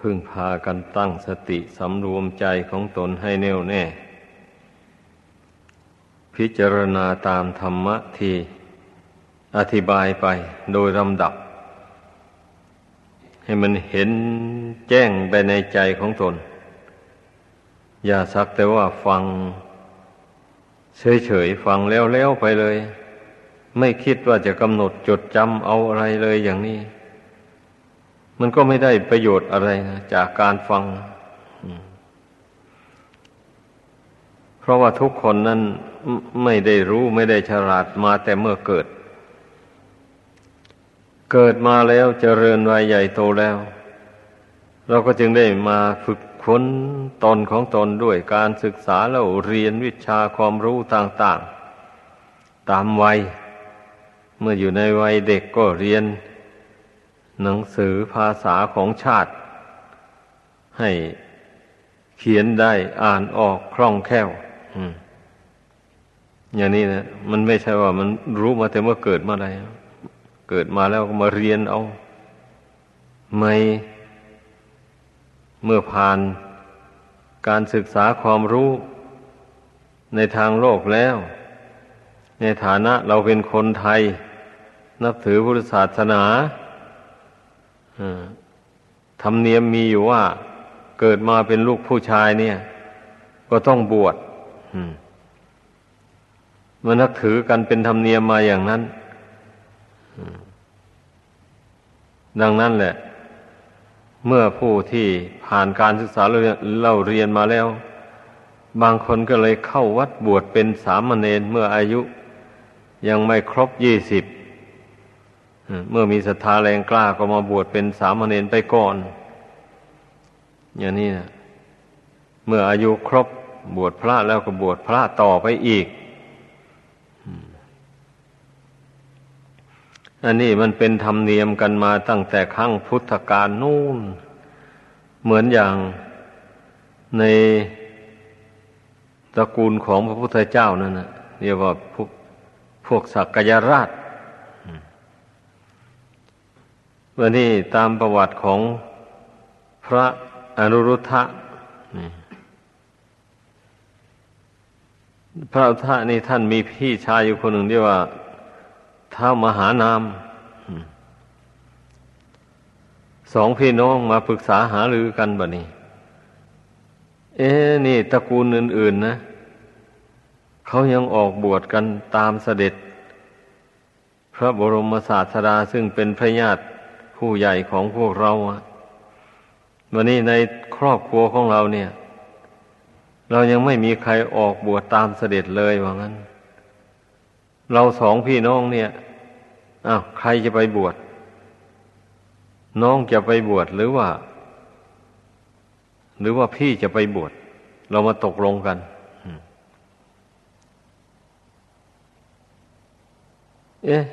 พึ่งพากันตั้งสติสำรวมใจของตนให้แน่วแน่ พิจารณาตามธรรมะที่อธิบายไปโดยลำดับ ให้มันเห็นแจ้งไปในใจของตน อย่าสักแต่ว่าฟัง เฉยๆฟังแล้วๆไปเลย ไม่คิดว่าจะกำหนดจดจำเอาอะไรเลยอย่างนี้ มันก็ไม่ได้ประโยชน์อะไรนะจากการฟัง เพราะว่าทุกคนนั้นไม่ได้รู้ไม่ได้ฉลาดมาแต่เมื่อเกิด เกิดมาแล้วเจริญวัยใหญ่โตแล้ว เราก็จึงได้มาฝึกค้นตนของตนด้วยการศึกษาแล้วเรียนวิชาความรู้ต่าง ๆ ตามวัย เมื่ออยู่ในวัยเด็กก็เรียน หนังสือภาษาของชาติ ให้เขียนได้อ่านออกคล่องแคล่วอย่างนี้นะมันไม่ใช่ว่ามันรู้มาแต่เมื่อเกิดมาอะไรเกิดมาแล้วก็มาเรียนเอา ไม่เมื่อผ่านการศึกษาความรู้ในทางโลกแล้ว ในฐานะเราเป็นคนไทย นับถือพุทธศาสนา ธรรมเนียมมีอยู่ว่า เกิดมาเป็นลูกผู้ชายเนี่ย ก็ต้องบวชมันนักถือกันเป็นธรรมเนียมมาอย่างนั้นดังนั้นแหละ เมื่อผู้ที่ผ่านการศึกษาเล่าเรียนมาแล้ว บางคนก็เลยเข้าวัดบวชเป็นสามเณรเมื่ออายุ ยังไม่ครบยี่สิบ เมื่อมีศรัทธาแรงกล้าก็มาบวชเป็นสามเณรไปก่อน อย่างนี้นะเมื่ออายุครบบวชพระแล้วก็บวชพระต่อไปอีก อันนี้มันเป็นธรรมเนียมกันมาตั้งแต่ครั้งพุทธกาลนู่น เหมือนอย่างในตระกูลของพระพุทธเจ้านั่นนะเรียกว่าพวกพวกสักกยราช วันนี้ตามประวัติของพระอนุรุทธะพระอุทธะนี่ท่านมีพี่ชายอยู่คนหนึ่งเรียกว่าท้ามหานามสองพี่น้องมาปรึกษาหารือกันบ่นี้ เอ๊นี่ตระกูลอื่น ๆ นะเขายังออกบวชกันตามเสด็จ พระบรมศาสดาซึ่งเป็นพระญาติ ผู้ใหญ่ของพวกเราวันนี้ในครอบครัวของเราเนี่ย เรายังไม่มีใครออกบวชตามเสด็จเลยว่างั้น เราสองพี่น้องเนี่ยอ้าวใครจะไปบวชน้องจะไปบวชหรือว่า หรือว่าพี่จะไปบวชเรามาตกลงกันเอ๊ะ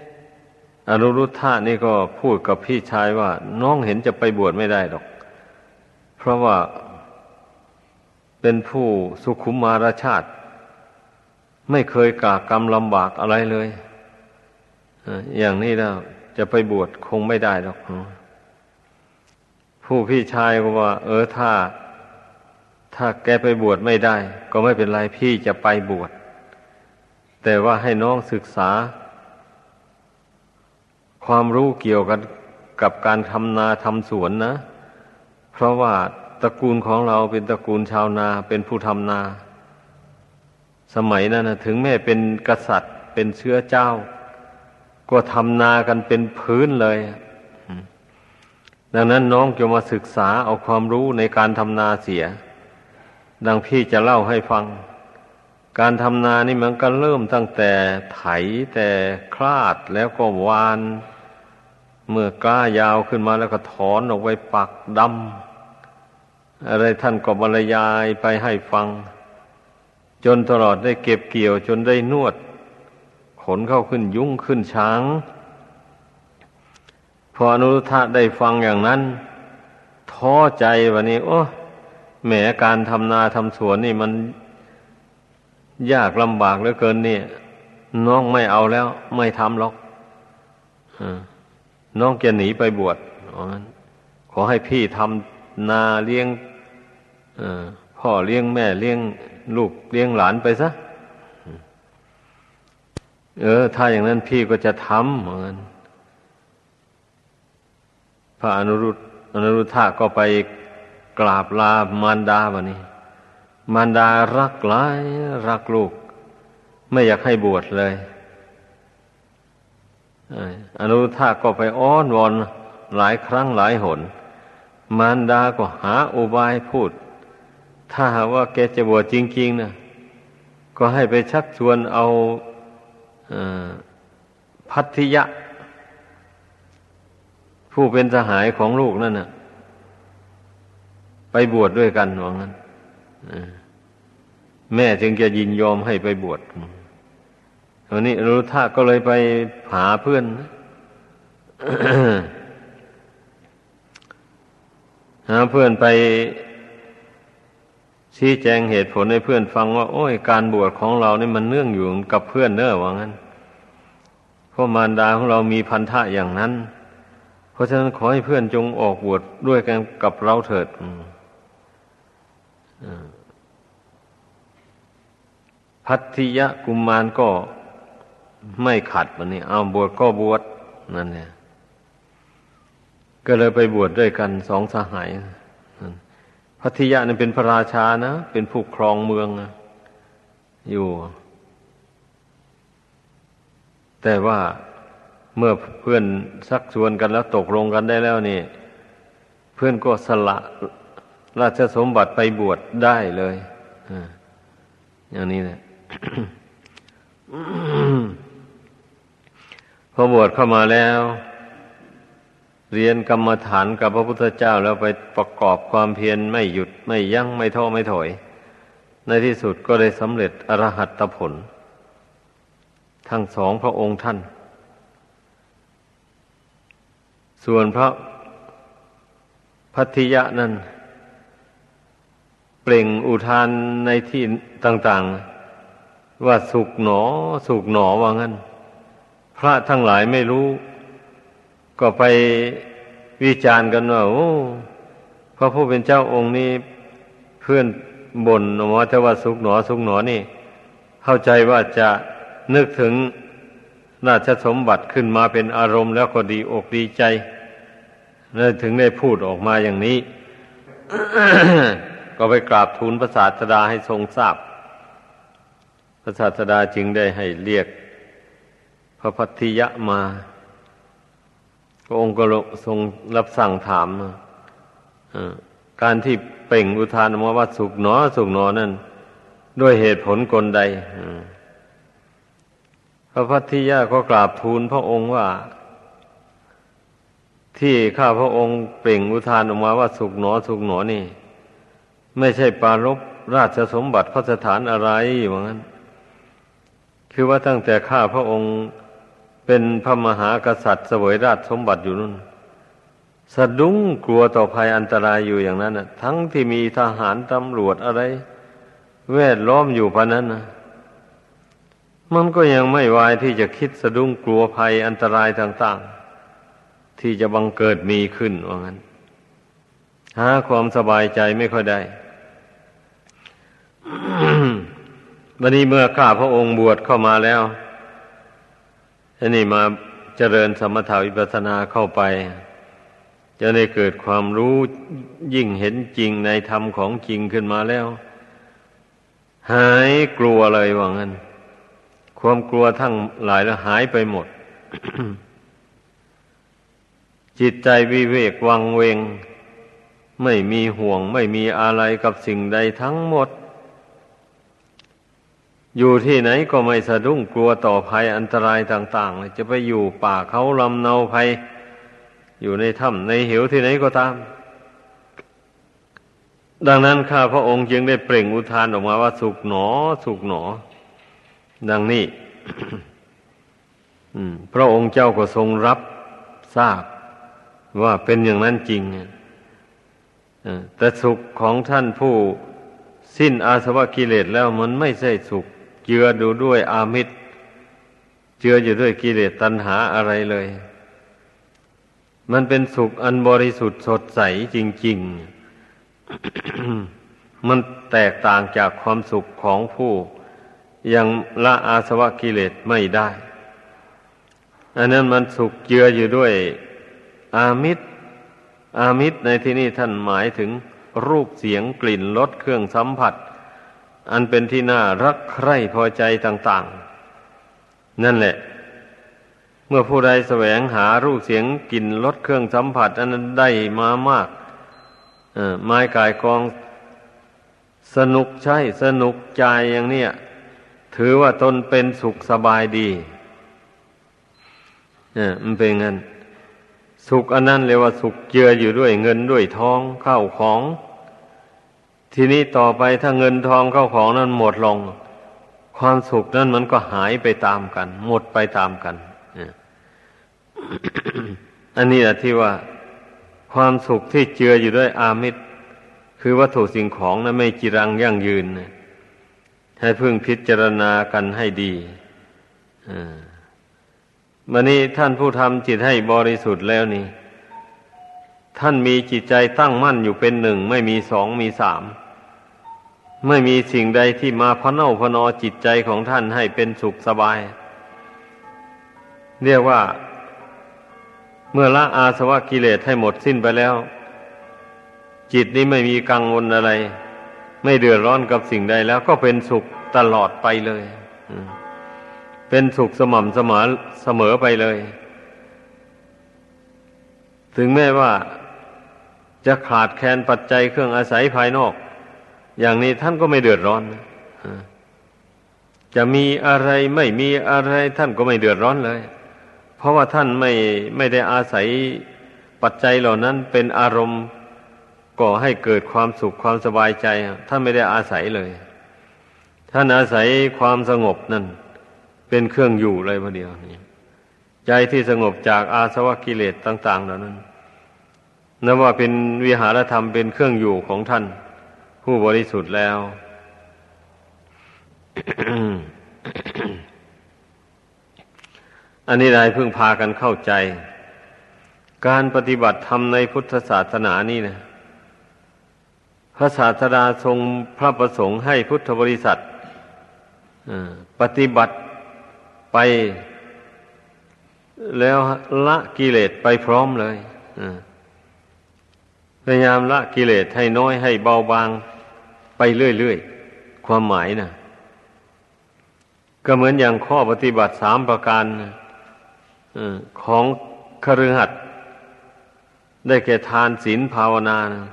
อนุรุทธะนี่ก็พูดกับพี่ชายว่า น้องเห็นจะไปบวชไม่ได้หรอก เพราะว่าเป็นผู้สุขุมมารชาติ ไม่เคยกากกรรมลำบากอะไรเลยอย่างนี้แล้วจะไปบวชคงไม่ได้หรอก ผู้พี่ชายก็ว่า เออถ้า ถ้าแกไปบวชไม่ได้ ก็ไม่เป็นไรพี่จะไปบวชแต่ว่าให้น้องศึกษา ความรู้เกี่ยวกันกับการทำนาทำสวนนะ เพราะว่าตระกูลของเราเป็นตระกูลชาวนาเป็นผู้ทำนา สมัยนั้นนะถึงแม้เป็นกษัตริย์เป็นเชื้อเจ้า ก็ทำนากันเป็นพื้นเลย ดังนั้นน้องจะมาศึกษาเอาความรู้ในการทำนาเสีย ดังพี่จะเล่าให้ฟัง การทำนานี่มันก็เริ่มตั้งแต่ไถแต่คลาดแล้วก็วาน เมื่อก้ายาวขึ้นมาแล้วก็ถอนออกไปปักดำอะไรท่านก็บรรยายไปให้ฟัง จนตลอดได้เก็บเกี่ยวจนได้นวด ขนเข้าขึ้นยุ่งขึ้นช้าง พออนุทธะได้ฟังอย่างนั้น ท้อใจวันนี้ โอ้แหมการทำนาทำสวนนี่มันยากลำบากเหลือเกินเนี่ย น้องไม่เอาแล้ว ไม่ทำหรอก น้องจะหนีไปบวชขอให้พี่ทำนาเลี้ยงพ่อเลี้ยงแม่เลี้ยงลูกเลี้ยงหลานไปซะเออ ถ้าอย่างนั้นพี่ก็จะทำเหมือนพระอนุรุตอนุรุทธะก็ไปกราบลามารดาบะนี้ มารดารักหลาย รักลูก ไม่อยากให้บวชเลย อนุรุทธะก็ไปอ้อนวอนหลายครั้งหลายหน มารดาก็หาอุบายพูด ถ้าหากว่าแกจะบวชจริง ๆนะก็ให้ไปชักชวนเอาพัทธิยะ ผู้เป็นสหายของลูกนั่นน่ะ ไปบวชดด้วยกันว่างั้นแม่จึงจะยินยอมให้ไปบวช วันนี้รู้ท่าก็เลยไปหาเพื่อนหาเพื่อนไปชี้แจงเหตุผลให้เพื่อนฟังว่า โอ้ยการบวชของเรานี่มันเนื่องอยู่กับเพื่อนเนอะว่างั้นเพราะมารดาของเรามีพันธะอย่างนั้น เพราะฉะนั้นขอให้เพื่อนจงออกบวชดด้วยกันกับเราเถิดพัทธิยะกุมมารก็ ไม่ขัดวันนี้ เอาบวชก็บวชนั่นเนี่ยก็เลยไปบวชดด้วยกันสองสหายพัทยานี่เป็นพระราชานะ เป็นผู้ครองเมืองนะอยู่ แต่ว่าเมื่อเพื่อนสักชวนกันแล้วตกลงกันได้แล้วนี่ เพื่อนก็สละราชสมบัติไปบวชได้เลยอย่างนี้แหละ พอบวชเข้ามาแล้ว เรียนกรรมฐานกับพระพุทธเจ้าแล้วไปประกอบความเพียรไม่หยุดไม่ยั้งไม่ท้อไม่ถอย ในที่สุดก็ได้สำเร็จอรหัตผล ทั้งสองพระองค์ท่าน ส่วนพระพัทยะนั้นเปล่งอุทานในที่ต่าง ๆ ว่าสุกหนอ สุกหนอว่างั้น พระทั้งหลายไม่รู้ ก็ไปวิจารณ์กันว่าโอ้พระผู้เป็นเจ้าองค์นี้เพื่อนบ่นออกมาแต่ว่าสุกหนอสุกหนอนี่ เข้าใจว่าจะนึกถึงราชสมบัติขึ้นมาเป็นอารมณ์แล้วก็ดีอกดีใจเลยถึงได้พูดออกมาอย่างนี้ ก็ไปกราบทูลพระศาสดาให้ทรงทราบ พระศาสดาจึงได้ให้เรียก พระพัทธิยะมาพระองค์ก็ทรงรับสั่งถามการที่เป่งอุทานมาว่าสุกหนอ สุกหนอนั่นด้วยเหตุผลกลใดพระพัทธิยาก็กราบทูลพระองค์ว่า ที่ข้าพระองค์เป่งอุทานออกมาว่าสุกหนอ สุกหนอนี่ ไม่ใช่ปารบราชสมบัติพระสถานอะไรอย่างนั้น คือว่าตั้งแต่ข้าพระองค์ เป็นพระมหากษัตริย์เสวยราชสมบัติอยู่นั่นสะดุ้งกลัวต่อภัยอันตรายอยู่อย่างนั้นนะทั้งที่มีทหารตำรวจอะไร แวดล้อมอยู่พะนั้นนะมันก็ยังไม่วายที่จะคิดสะดุ้งกลัวภัยอันตรายต่างๆ ที่จะบังเกิดมีขึ้นว่างั้น หาความสบายใจไม่ค่อยได้วันนี้เมื่อข้าพระองค์บวชเข้ามาแล้ว อันนี้มาเจริญสมถาวิปัสนาเข้าไป จะได้เกิดความรู้ยิ่งเห็นจริงในธรรมของจริงขึ้นมาแล้ว หายกลัวเลยว่างั้น ความกลัวทั้งหลายแล้วหายไปหมด จิตใจวิเวกวังเวง ไม่มีห่วง ไม่มีอะไรกับสิ่งใดทั้งหมด อยู่ที่ไหนก็ไม่สะดุ้งกลัวต่อภัยอันตรายต่างๆจะไปอยู่ป่าเขาลำเนาภัย อยู่ในถ้ำในเหวที่ไหนก็ตาม ดังนั้นข้าพระองค์จึงได้เปล่งอุทานออกมาว่าสุขหนอ สุขหนอ ดังนี้พระองค์เจ้าก็ทรงรับทราบว่าเป็นอย่างนั้นจริงแต่สุขของท่านผู้สิ้นอาสวะกิเลสแล้วมันไม่ใช่สุข เจือดูด้วยอามิตร เจืออยู่ด้วยกิเลสตัณหาอะไรเลย มันเป็นสุขอันบริสุทธิ์สดใสจริง ๆ มันแตกต่างจากความสุขของผู้ ยังละอาสวะกิเลสไม่ได้ อันนั้นมันสุขเจืออยู่ด้วยอามิตร อามิตรในที่นี้ท่านหมายถึงรูปเสียงกลิ่นรสเครื่องสัมผัส อันเป็นที่น่ารักใคร่พอใจต่าง ๆ นั่นแหละ เมื่อผู้ใดแสวงหารูปเสียงกลิ่นรสเครื่องสัมผัส อันนั้นได้มามากไม้กายกองสนุกใช่สนุกใจอย่างเนี้ยถือว่าตนเป็นสุขสบายดีเนี่ยมันเป็นงั้น สุขอันนั้นเรียกว่าสุขเจืออยู่ด้วยเงินด้วยทองเข้าของ ทีนี้ต่อไปถ้าเงินทองเข้าของนั้นหมดลง ความสุขนั้นมันก็หายไปตามกัน หมดไปตามกันอันนี้แหละที่ว่า ความสุขที่เจืออยู่ด้วยอามิตร คือวัตถุสิ่งของนะั้นไม่จีรังยั่งยืนให้พึ่งพิจารณากันให้ดีวันนี้ท่านผู้ทำจิตให้บริสุทธิ์แล้วนี่ ท่านมีจิตใจตั้งมั่นอยู่เป็นหนึ่ง ไม่มีสองมีสาม ไม่มีสิ่งใดที่มาพเน่าพนอจิตใจของท่านให้เป็นสุขสบาย เรียกว่า เมื่อละอาสวะกิเลสให้หมดสิ้นไปแล้ว จิตนี้ไม่มีกังวลอะไร ไม่เดือดร้อนกับสิ่งใดแล้วก็เป็นสุขตลอดไปเลย เป็นสุขสม่ำเสมอเสมอไปเลย ถึงแม้ว่าจะขาดแคลนปัจจัยเครื่องอาศัยภายนอก อย่างนี้ท่านก็ไม่เดือดร้อนจะมีอะไรไม่มีอะไรท่านก็ไม่เดือดร้อนเลย เพราะว่าท่านไม่ไม่ได้อาศัยปัจจัยเหล่านั้นเป็นอารมณ์ก่อให้เกิดความสุขความสบายใจ ท่านไม่ได้อาศัยเลย ท่านอาศัยความสงบนั่น เป็นเครื่องอยู่เลยพอเดียวนี่ใจที่สงบจากอาสวะกิเลสต่าง ๆ เหล่านั้นนับว่าเป็นวิหารธรรมเป็นเครื่องอยู่ของท่าน ผู้บริสุทธิ์แล้ว อันนี้ได้เพิ่งพากันเข้าใจ การปฏิบัติธรรมในพุทธศาสนานี่นะ พระศาสดาทรงพระประสงค์ให้พุทธบริษัทปฏิบัติไปแล้วละกิเลสไปพร้อมเลยพยายามละกิเลสให้น้อยให้เบาบาง ไปเรื่อยๆ ความหมายนะก็เหมือนอย่างข้อปฏิบัติสามประการของคฤหัสถ์ได้แก่ทานศีลภาวนานะ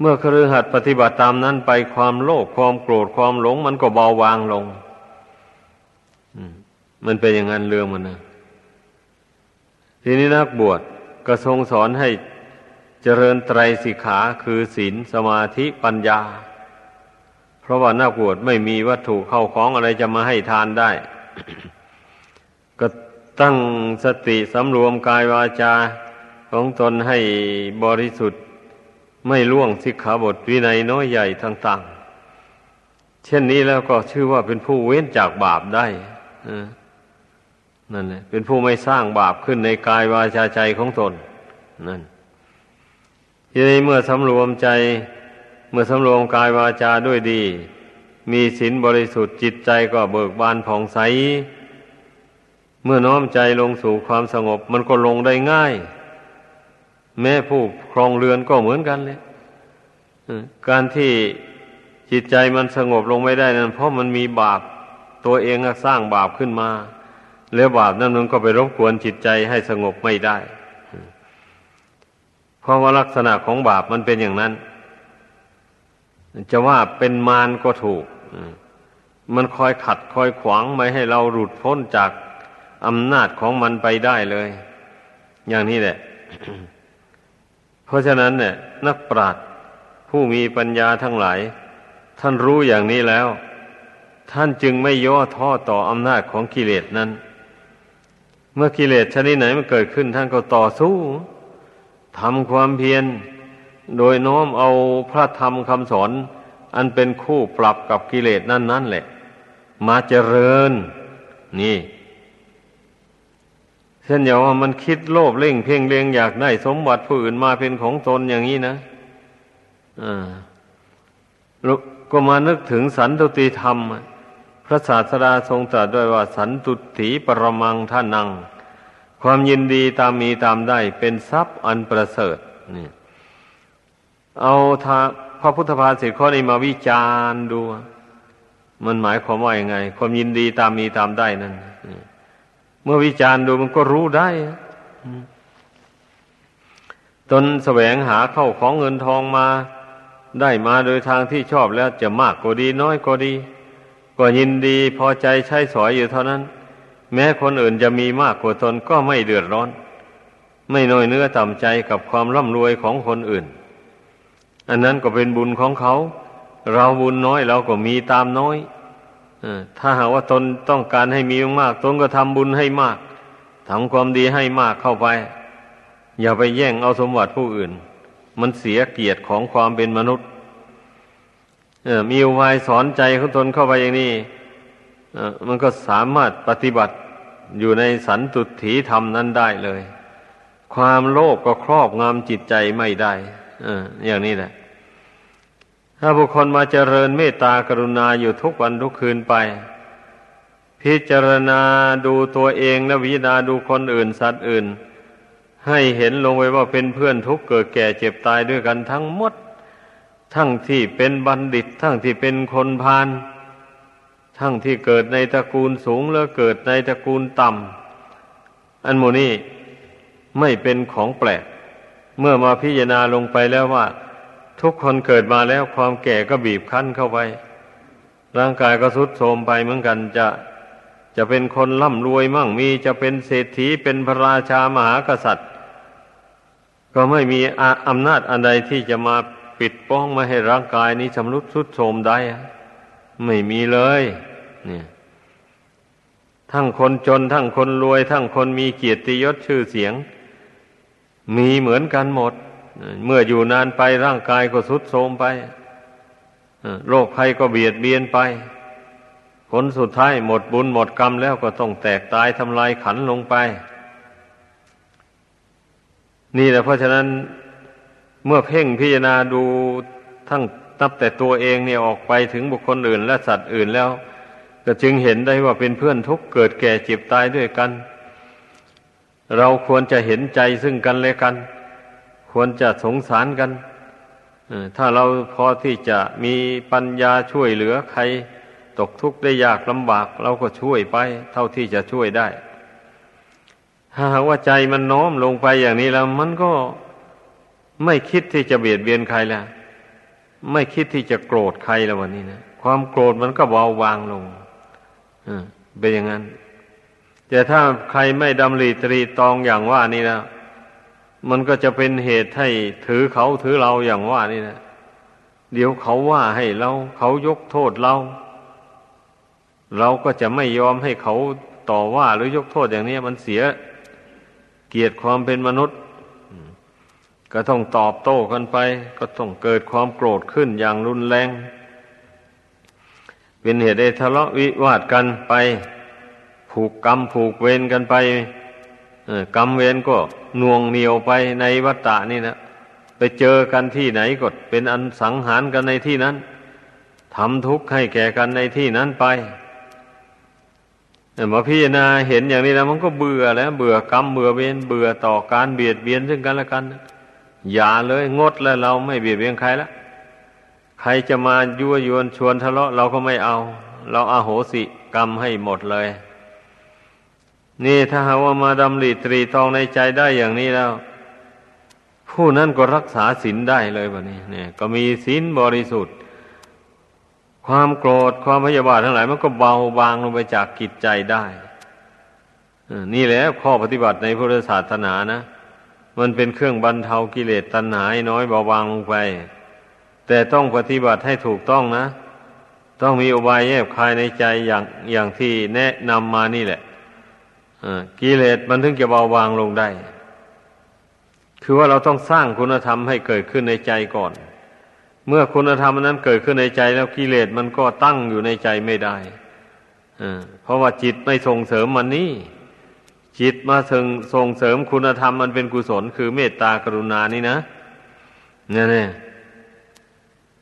เมื่อครือหัดปฏิบัติตามนั้นไปความโลภความโกรธความหลง มันก็เบาบางลงมันเป็นอย่างนั้นเรื่องมันนะทีนี้นักบวชก็ทรงสอนให้เจริญไตรสิกขาคือศีลสมาธิปัญญา ราะว่านักบวชไม่มีวัตถุเข้าของอะไรจะมาให้ทานได้ ก็ตั้งสติสำรวมกายวาจาของตนให้บริสุทธิ์ ไม่ล่วงสิกขาบทวินัยน้อยใหญ่ต่างๆ เช่นนี้แล้วก็ชื่อว่าเป็นผู้เว้นจากบาปได้นั่นแหละเป็นผู้ไม่สร้างบาปขึ้นในกายวาจาใจของตน นั่นทีนี้เมื่อสำรวมใจ เมื่อสำรวมกายวาจาด้วยดี มีศีลบริสุทธิ์จิตใจก็เบิกบานผ่องใส เมื่อน้อมใจลงสู่ความสงบ มันก็ลงได้ง่าย แม้ผู้ครองเรือนก็เหมือนกันเลยการที่จิตใจมันสงบลงไม่ได้นั้นเพราะมันมีบาปตัวเองสร้างบาปขึ้นมา แล้วบาปนั้นมันก็ไปรบกวนจิตใจให้สงบไม่ได้ เพราะว่าลักษณะของบาปมันเป็นอย่างนั้น จะว่าเป็นมารก็ถูก มันคอยขัดคอยขวางไม่ให้เราหลุดพ้นจากอำนาจของมันไปได้เลย อย่างนี้แหละ เพราะฉะนั้นเนี่ย นักปราชญ์ผู้มีปัญญาทั้งหลาย ท่านรู้อย่างนี้แล้ว ท่านจึงไม่ย่อท้อต่ออำนาจของกิเลสนั้น เมื่อกิเลสชนิดไหนมันเกิดขึ้น ท่านก็ต่อสู้ทำความเพียร โดยน้อมเอาพระธรรมคำสอน อันเป็นคู่ปรับกับกิเลสนั่นนั่นแหละ มาเจริญ นี่เช่นอย่างว่ามันคิดโลภเล่งเพ่งเลียงอยากได้สมบัติผู้อื่นมาเป็นของตนอย่างนี้นะอ่าก็มานึกถึงสันตุติธรรม พระศาสดาทรงตรัสด้วยว่า สันตุถีปรมังท่านัง ความยินดีตามมีตามได้เป็นทรัพย์อันประเสริฐนี่ เอาทาพระพุทธภาษิตข้อนี้มาวิจารณ์ดู มันหมายความว่าอย่างไง ความยินดีตามมีตามได้นั่นเมื่อวิจารณ์ดูมันก็รู้ได้ตนแสวงหาเข้าของเงินทองมา ได้มาโดยทางที่ชอบแล้วจะมากก็ดีน้อยก็ดี ก็ยินดีพอใจใช้สอยอยู่เท่านั้น แม้คนอื่นจะมีมากกว่าตนก็ไม่เดือดร้อน ไม่น้อยเนื้อต่ำใจกับความร่ำรวยของคนอื่น อันนั้นก็เป็นบุญของเขา เราบุญน้อยเราก็มีตามน้อยถ้าหากว่าตนต้องการให้มีมาก ตนก็ทำบุญให้มากทำความดีให้มากเข้าไป อย่าไปแย่งเอาสมบัติผู้อื่น มันเสียเกียรติของความเป็นมนุษย์มีอุบายสอนใจของตนเข้าไปอย่างนี้มันก็สามารถปฏิบัติอยู่ในสันตุถีธรรมนั้นได้เลย ความโลภกก็ครอบงำจิตใจไม่ได้ อย่างนี้แหละ ถ้าบุคคลมาเจริญเมตตากรุณาอยู่ทุกวันทุกคืนไป พิจารณาดูตัวเองและวิจารณาดูคนอื่นสัตว์อื่น ให้เห็นลงไว้ว่าเป็นเพื่อนทุกเกิดแก่เจ็บตายด้วยกันทั้งหมด ทั้งที่เป็นบัณฑิต ทั้งที่เป็นคนพาลทั้งที่เกิดในตระกูลสูงแล้วเกิดในตระกูลต่ำอันโมนี้ไม่เป็นของแปลก เมื่อมาพิจารณาลงไปแล้วว่า ทุกคนเกิดมาแล้วความแก่ก็บีบคั้นเข้าไป ร่างกายก็สุดโทรมไปเหมือนกันจะจะเป็นคนร่ำรวยมั่งมีจะเป็นเศรษฐีเป็นพระราชามหากษัตริย์ ก็ไม่มีอำนาจอันใดที่จะมาปิดป้องไม่ให้ร่างกายนี้ชำรุดทรุดโทรมได้ ไม่มีเลยเนี่ยทั้งคนจน ทั้งคนรวย ทั้งคนมีเกียรติยศชื่อเสียง มีเหมือนกันหมด เมื่ออยู่นานไปร่างกายก็สุดโทรมไปโรคภัยก็เบียดเบียนไป ผลสุดท้ายหมดบุญหมดกรรมแล้วก็ต้องแตกตายทำลายขันลงไป นี่แหละเพราะฉะนั้นเมื่อเพ่งพิจารณาดูทั้งนับแต่ตัวเองเนี่ยออกไปถึงบุคคลอื่นและสัตว์อื่นแล้ว ก็จึงเห็นได้ว่าเป็นเพื่อนทุกเกิดแก่เจ็บตายด้วยกัน เราควรจะเห็นใจซึ่งกันและกัน ควรจะสงสารกันถ้าเราพอที่จะมีปัญญาช่วยเหลือใคร ตกทุกข์ได้ยากลำบาก เราก็ช่วยไป เท่าที่จะช่วยได้ ถ้าหากว่าใจมันน้อมลงไปอย่างนี้แล้ว มันก็ไม่คิดที่จะเบียดเบียนใครแล้ว ไม่คิดที่จะโกรธใครแล้ววันนี้นะ ความโกรธมันก็เบาบางลงเป็นอย่างนั้น แต่ถ้าใครไม่ดำริตรีตองอย่างว่านี่นะมันก็จะเป็นเหตุให้ถือเขาถือเราอย่างว่านี่นะเดี๋ยวเขาว่าให้เราเขายกโทษเรา เราก็จะไม่ยอมให้เขาต่อว่าหรือยกโทษอย่างนี้มันเสียเกียรติความเป็นมนุษย์ ก็ต้องตอบโต้กันไป ก็ต้องเกิดความโกรธขึ้นอย่างรุนแรง เป็นเหตุให้ทะเลาะวิวาทกันไป ผูกกรรมผูกเวรกันไปกรรมเวรก็น่วงเหนียวไปในวัฏฏะนี่นะไปเจอกันที่ไหนก็เป็นอันสังหารกันในที่นั้นทำทุกข์ให้แก่กันในที่นั้นไปมาพิจารณาเห็นอย่างนี้แล้วมันก็เบื่อแล้ว เบื่อกรรมเบื่อเวรเบื่อต่อการเบียดเบียนซึ่งกันและกัน อย่าเลยงดแล้วเราไม่เบียดเบียนใครละใครจะมายั่วยวนชวนทะเลาะเราก็ไม่เอา เราอาโหสิกรรมให้หมดเลย นี่ถ้าหาว่ามาดำริตรีตองในใจได้อย่างนี้แล้ว ผู้นั้นก็รักษาศีลได้เลยแบบนี้เนี่ย ก็มีศีลบริสุทธิ์ ความโกรธความพยาบาททั้งหลาย มันก็เบาบางลงไปจากกิจใจได้นี่แหละข้อปฏิบัติในพุทธศาสนานะมันเป็นเครื่องบรรเทากิเลสตัณหาน้อยเบาบางลงไป แต่ต้องปฏิบัติให้ถูกต้องนะ ต้องมีอุบายแยบคายในใจอย่างอย่างที่แนะนำมานี่แหละ กิเลสมันถึงจะเบาบางลงได้ คือว่าเราต้องสร้างคุณธรรมให้เกิดขึ้นในใจก่อน เมื่อคุณธรรมนั้นเกิดขึ้นในใจแล้วกิเลสมันก็ตั้งอยู่ในใจไม่ได้เพราะว่าจิตไม่ส่งเสริมมันนี่จิตมาส่งส่งเสริมคุณธรรมมันเป็นกุศล คือเมตตากรุณานี่นะเนี่ยเนี่ย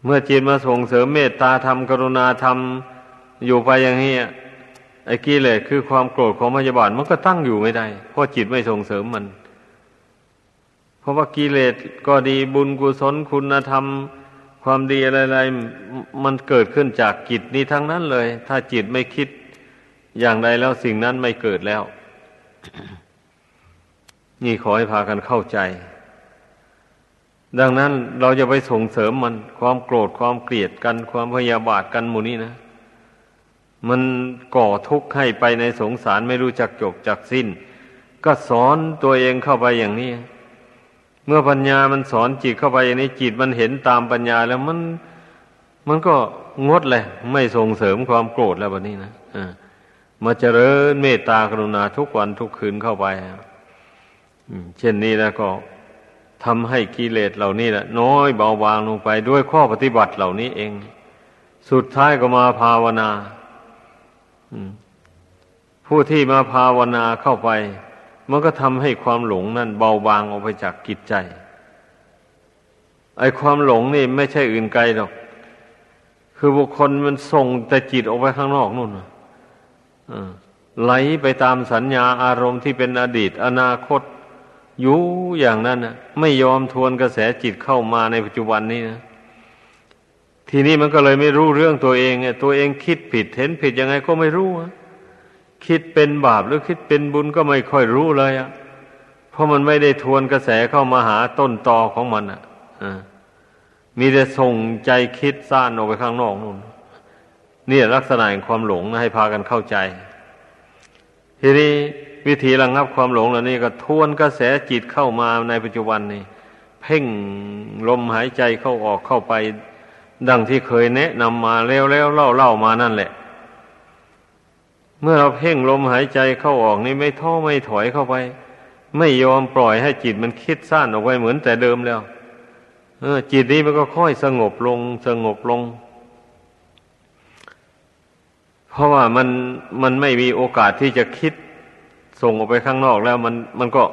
เมื่อจิตมาส่งเสริมเมตตาธรรมกรุณาธรรมอยู่ไปอย่างนี้ ไอ้กิเลสคือความโกรธของพยาบาทมันก็ตั้งอยู่ไม่ได้ เพราะจิตไม่ส่งเสริมมัน เพราะว่ากิเลสก็ดีบุญกุศลคุณธรรม ความดีอะไรๆมันเกิดขึ้นจากจิตนี้ทั้งนั้นเลย ถ้าจิตไม่คิดอย่างใดแล้วสิ่งนั้นไม่เกิดแล้ว นี่ขอให้พากันเข้าใจ ดังนั้นเราจะไปส่งเสริมมันความโกรธความเกลียดกันความพยาบาทกันหมู่นี้นะ มันก่อทุกข์ให้ไปในสงสารไม่รู้จักจบจักสิ้น ก็สอนตัวเองเข้าไปอย่างนี้ เมื่อปัญญามันสอนจิตเข้าไปอย่างนี้จิตมันเห็นตามปัญญาแล้วมันมันก็งดเลย ไม่ส่งเสริมความโกรธแล้วแบบนี้นะอ่ามาเจริญเมตตากรุณาทุกวันทุกคืนเข้าไปเช่นนี้แล้วก็ทำให้กิเลสเหล่านี้แหละน้อยเบาบางลงไปด้วยข้อปฏิบัติเหล่านี้เอง สุดท้ายก็มาภาวนา ผู้ที่มาภาวนาเข้าไป มันก็ทำให้ความหลงนั่นเบาบางออกไปจากกิจใจ ไอ้ความหลงนี่ไม่ใช่อื่นไกลหรอก คือบุคคลมันส่งแต่จิตออกไปข้างนอกนู่นไหลไปตามสัญญาอารมณ์ที่เป็นอดีต อนาคตอยู่อย่างนั้นนะไม่ยอมทวนกระแสจิตเข้ามาในปัจจุบันนี้นะ ทีนี้มันก็เลยไม่รู้เรื่องตัวเองไงตัวเองคิดผิดเห็นผิดยังไงก็ไม่รู้คิดเป็นบาปหรือคิดเป็นบุญก็ไม่ค่อยรู้เลยอะเพราะมันไม่ได้ทวนกระแสเข้ามาหาต้นตอของมันอะมีแต่ส่งใจคิดซ่านออกไปข้างนอกนู่นนี่ลักษณะแห่งความหลงนะให้พากันเข้าใจ ทีนี้วิธีระงับความหลงเหล่านี้ก็ทวนกระแสจิตเข้ามาในปัจจุบันนี่เพ่งลมหายใจเข้าออกเข้าไป ดังที่เคยแนะนำมาแล้วแล้วเล่าเล่ามานั่นแหละ เมื่อเราเพ่งลมหายใจเข้าออกนี่ไม่ท้อไม่ถอยเข้าไป ไม่ยอมปล่อยให้จิตมันคิดสั้นออกไปเหมือนแต่เดิมแล้วเออจิตนี้มันก็ค่อยสงบลงสงบลง เพราะว่ามันมันไม่มีโอกาสที่จะคิดส่งออกไปข้างนอกแล้ว มันมันก็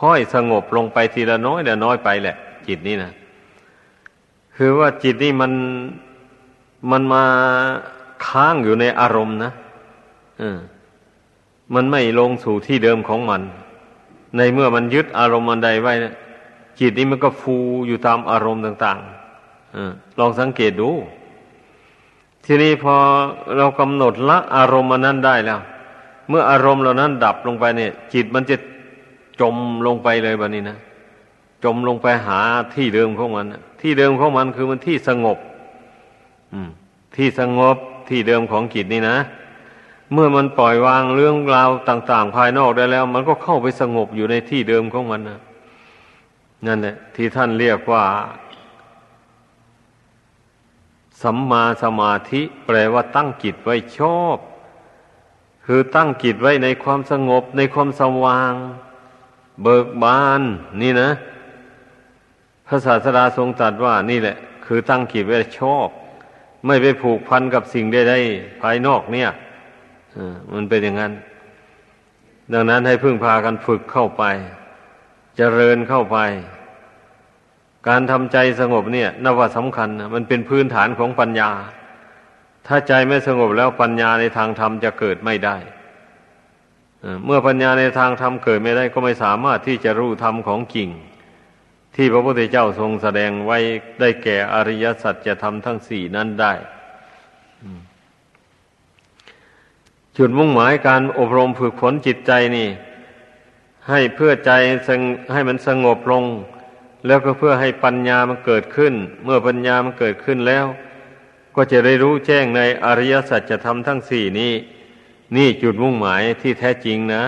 ค่อยสงบลงไปทีละน้อยละน้อยไปแหละ จิตนี้นะ คือว่าจิตนี่มันมันมาค้างอยู่ในอารมณ์นะอมันไม่ลงสู่ที่เดิมของมัน ในเมื่อมันยึดอารมณ์อันใดไว้จิตนี้มันก็ฟูอยู่ตามอารมณ์ต่างๆอลองสังเกตดู ทีนี้พอเรากำหนดละอารมณ์มันนั้นได้แล้ว เมื่ออารมณ์เหล่านั้นดับลงไปเนี่ย จิตมันจะจมลงไปเลยแบบนี้นะ จมลงไปหาที่เดิมของมัน ที่เดิมของมันคือมันที่สงบที่สงบที่เดิมของจิตนี่นะ เมื่อมันปล่อยวางเรื่องราวต่าง ๆ ภายนอกได้แล้ว มันก็เข้าไปสงบอยู่ในที่เดิมของมันนะนั่นแหละที่ท่านเรียกว่า สัมมาสมาธิ แปลว่าตั้งจิตไว้ชอบ คือตั้งจิตไว้ในความสงบในความสว่าง เบิกบาน นี่นะ ระศาสดาทรงตรัสว่านี่แหละ คือตั้งขีดไว้ชอบ ไม่ไปผูกพันกับสิ่งใดๆภายนอกเนี่ยมันเป็นอย่างนั้น ดังนั้นให้พึ่งพากันฝึกเข้าไปจเจริญเข้าไป การทำใจสงบเนี่ยนับว่าสำคัญมันเป็นพื้นฐานของปัญญา ถ้าใจไม่สงบแล้วปัญญาในทางธรรมจะเกิดไม่ได้เมื่อปัญญาในทางธรรมเกิดไม่ได้ก็ไม่สามารถที่จะรู้ธรรมของจริง ที่พระพุทธเจ้าทรงแสดงไว้ได้แก่อริยสัจจะทำทั้งสี่นั้นได้ จุดมุ่งหมายการอบรมฝึกฝนจิตใจนี่ ให้เพื่อใจให้มันสงบลง แล้วก็เพื่อให้ปัญญามันเกิดขึ้น เมื่อปัญญามันเกิดขึ้นแล้ว ก็จะได้รู้แจ้งในอริยสัจจะทำทั้งสี่นี้ นี่จุดมุ่งหมายที่แท้จริงนะ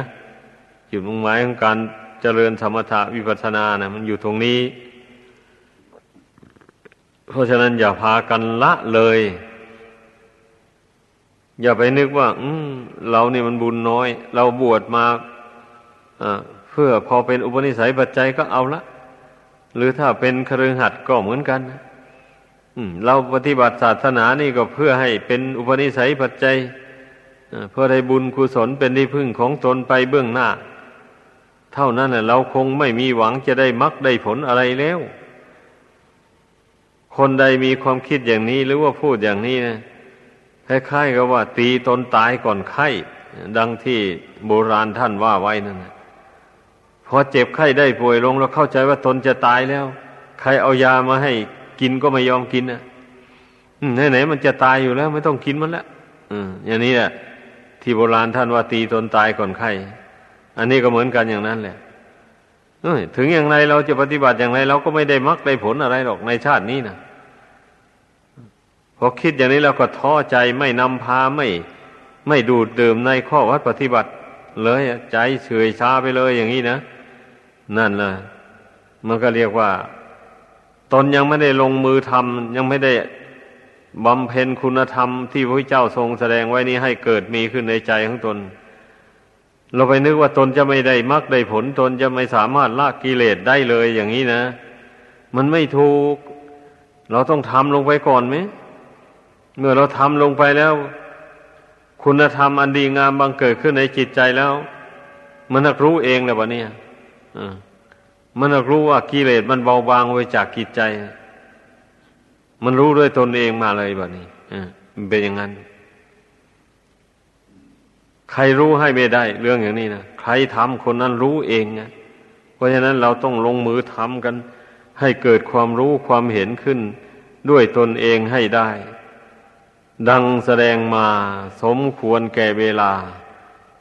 จุดมุ่งหมายของการ จริญสมถะวิปัสสนานะมันอยู่ตรงนี้ เพราะฉะนั้นอย่าพากันละเลย อย่าไปนึกว่า อืมเรานี่มันบุญน้อย เราบวชมาเพื่อพอเป็นอุปนิสัยปัจจัยก็เอาละ หรือถ้าเป็นครือหัดก็เหมือนกันเราปฏิบัติศาสนานี่ก็เพื่อให้เป็นอุปนิสัยปัจจัยเพื่อให้บุญกุศลเป็นที่พึ่งของตนไปเบื้องหน้า เท่านั้นเราคงไม่มีหวังจะได้มรรคได้ผลอะไรแล้ว คนใดมีความคิดอย่างนี้หรือว่าพูดอย่างนี้นะคล้ายๆกับว่า ตีตนตายก่อนไข้ ดังที่โบราณท่านว่าไว้นั่นนะพอเจ็บไข้ได้ป่วยลงแล้วเข้าใจว่าตนจะตายแล้ว ใครเอายามาให้กินก็ไม่ยอมกินนะไหนๆมันจะตายอยู่แล้ว ไม่ต้องกินมันละอืมอย่างนี้แหละที่โบราณท่านว่าตีตนตายก่อนไข้ อันนี้ก็เหมือนกันอย่างนั้นแหละถึงอย่างไรเราจะปฏิบัติอย่างไร เราก็ไม่ได้มรรคได้ผลอะไรหรอกในชาตินี้นะพอคิดอย่างนี้เราก็ท้อใจไม่นำพาไม่ ไม่ดูดดื่มในข้อวัดปฏิบัติ เลยใจเฉยชาไปเลยอย่างนี้นะนั่นแหละมันก็เรียกว่า ตนยังไม่ได้ลงมือทำยังไม่ได้บำเพ็ญคุณธรรมที่พระเจ้าทรงแสดงไว้นี้ให้เกิดมีขึ้นในใจของตน เราไปนึกว่าตนจะไม่ได้มรรคได้ผล ตนจะไม่สามารถละกิเลสได้เลยอย่างนี้นะ มันไม่ถูก เราต้องทำลงไปก่อนไหมเมื่อเราทำลงไปแล้ว คุณธรรมอันดีงามบังเกิดขึ้นในจิตใจแล้ว มันนักรู้เองและวะเนี่ยมันนักรู้ว่ากิเลสมันเบาบางไปจากจิตใจ มันรู้ด้วยตนเองมาเลยแบบนี้เป็นอย่างนั้น ใครรู้ให้ไม่ได้ เรื่องอย่างนี้นะใครทำคนนั้นรู้เองนะเพราะฉะนั้นเราต้องลงมือทำกัน ให้เกิดความรู้ความเห็นขึ้น ด้วยตนเองให้ได้ ดังแสดงมาสมควรแก่เวลา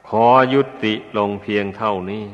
ขอยุติลงเพียงเท่านี้